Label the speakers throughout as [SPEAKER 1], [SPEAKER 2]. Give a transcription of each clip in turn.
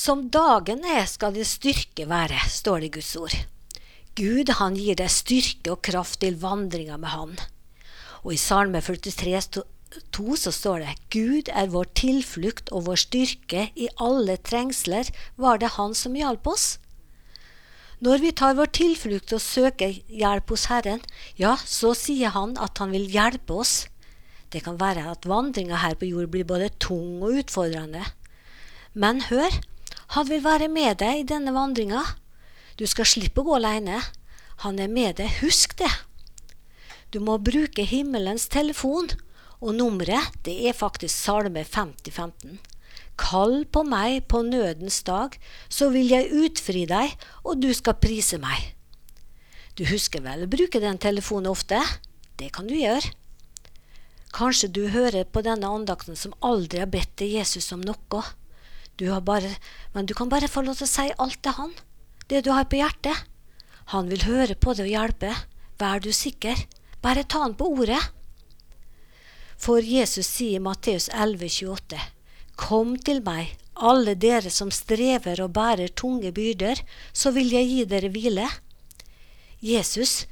[SPEAKER 1] Som dagen er skal din styrke være, står det i Guds ord. Gud han gir deg styrke og kraft til vandringa med Han. Og i Salme 43 2 så står det Gud er vår tilflukt og vår styrke, i alle trengsler var det Han som hjalp oss. Når vi tar vår tilflukt og søker hjelp hos Herren, ja, så sier Han at Han vil hjelpe oss. Det kan være at vandringa her på jord blir både tung og utfordrende. Men hør, Han vil være med deg i denne vandringa. Du skal slippe å gå aleine. Han er med deg, husk det. Du må bruke himmelens telefon, og nummeret det er faktisk Salme 5015. Kall på meg på nødens dag, så vil jeg utfri deg, og du skal prise meg. Du husker vel å bruke den telefonen ofte? Det kan du gjøre. Kanskje du hører på denne andakten som aldri har bedt til Jesus om noe. Du bare, men du kan bare få lov til å si alt til han, det du har på hjertet. Han vil høre på det og hjelpe. Vær du sikker. Bare ta han på ordet. For Jesus sier i Matteus 11,28.: Kom til meg, alle dere som strever og bærer tunge byrder, så vil jeg gi dere hvile. Jesus,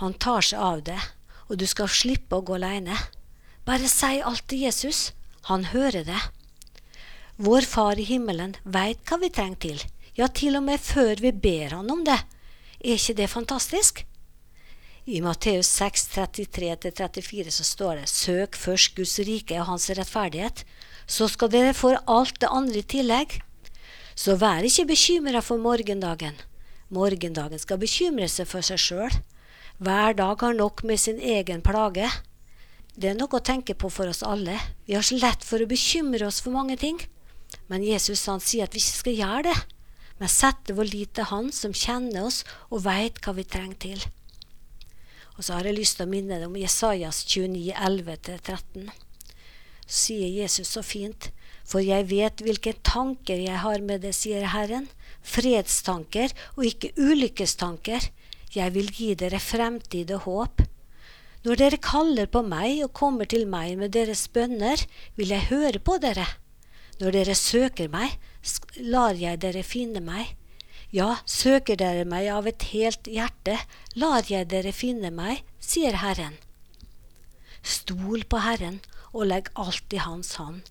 [SPEAKER 1] han tar seg av det, og du skal slippe å gå aleine. Bare si alt til Jesus. Han hører det. Vår Far i himmelen veit hva vi trenger til, ja, til og med før vi ber Han om det. Er ikke det fantastisk? I Matteus 6, 33-34 så står det Søk først Guds rike og hans rettferdighet, så skal dere få alt det andre i tillegg. Så vær ikke bekymra for morgendagen. Morgendagen skal bekymre seg for seg sjøl. Hver dag har nok med sin egen plage. Det er noe å tenke på for oss alle. Vi har så lett for å bekymre oss for mange ting. Men Jesus han sier at vi ikke skal gjøre det, men sette vår lit til Han som kjenner oss og veit hva vi trenger til. Og så har jeg lyst til å minne deg om Jesajas 29, 11-13. Så sier Jesus så fint, for jeg vet hvilke tanker jeg har med det, sier Herren, fredstanker og ikke ulykkestanker. Jeg vil gi dere fremtid og håp. Når dere kaller på meg og kommer til meg med deres bønner, vil jeg høre på dere. Når dere søker meg, lar jeg dere finne meg. Ja, søker dere meg av et helt hjerte, lar jeg dere finne meg, sier Herren. Stol på Herren og legg alt i Hans hånd.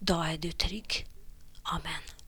[SPEAKER 1] Da er du trygg. Amen.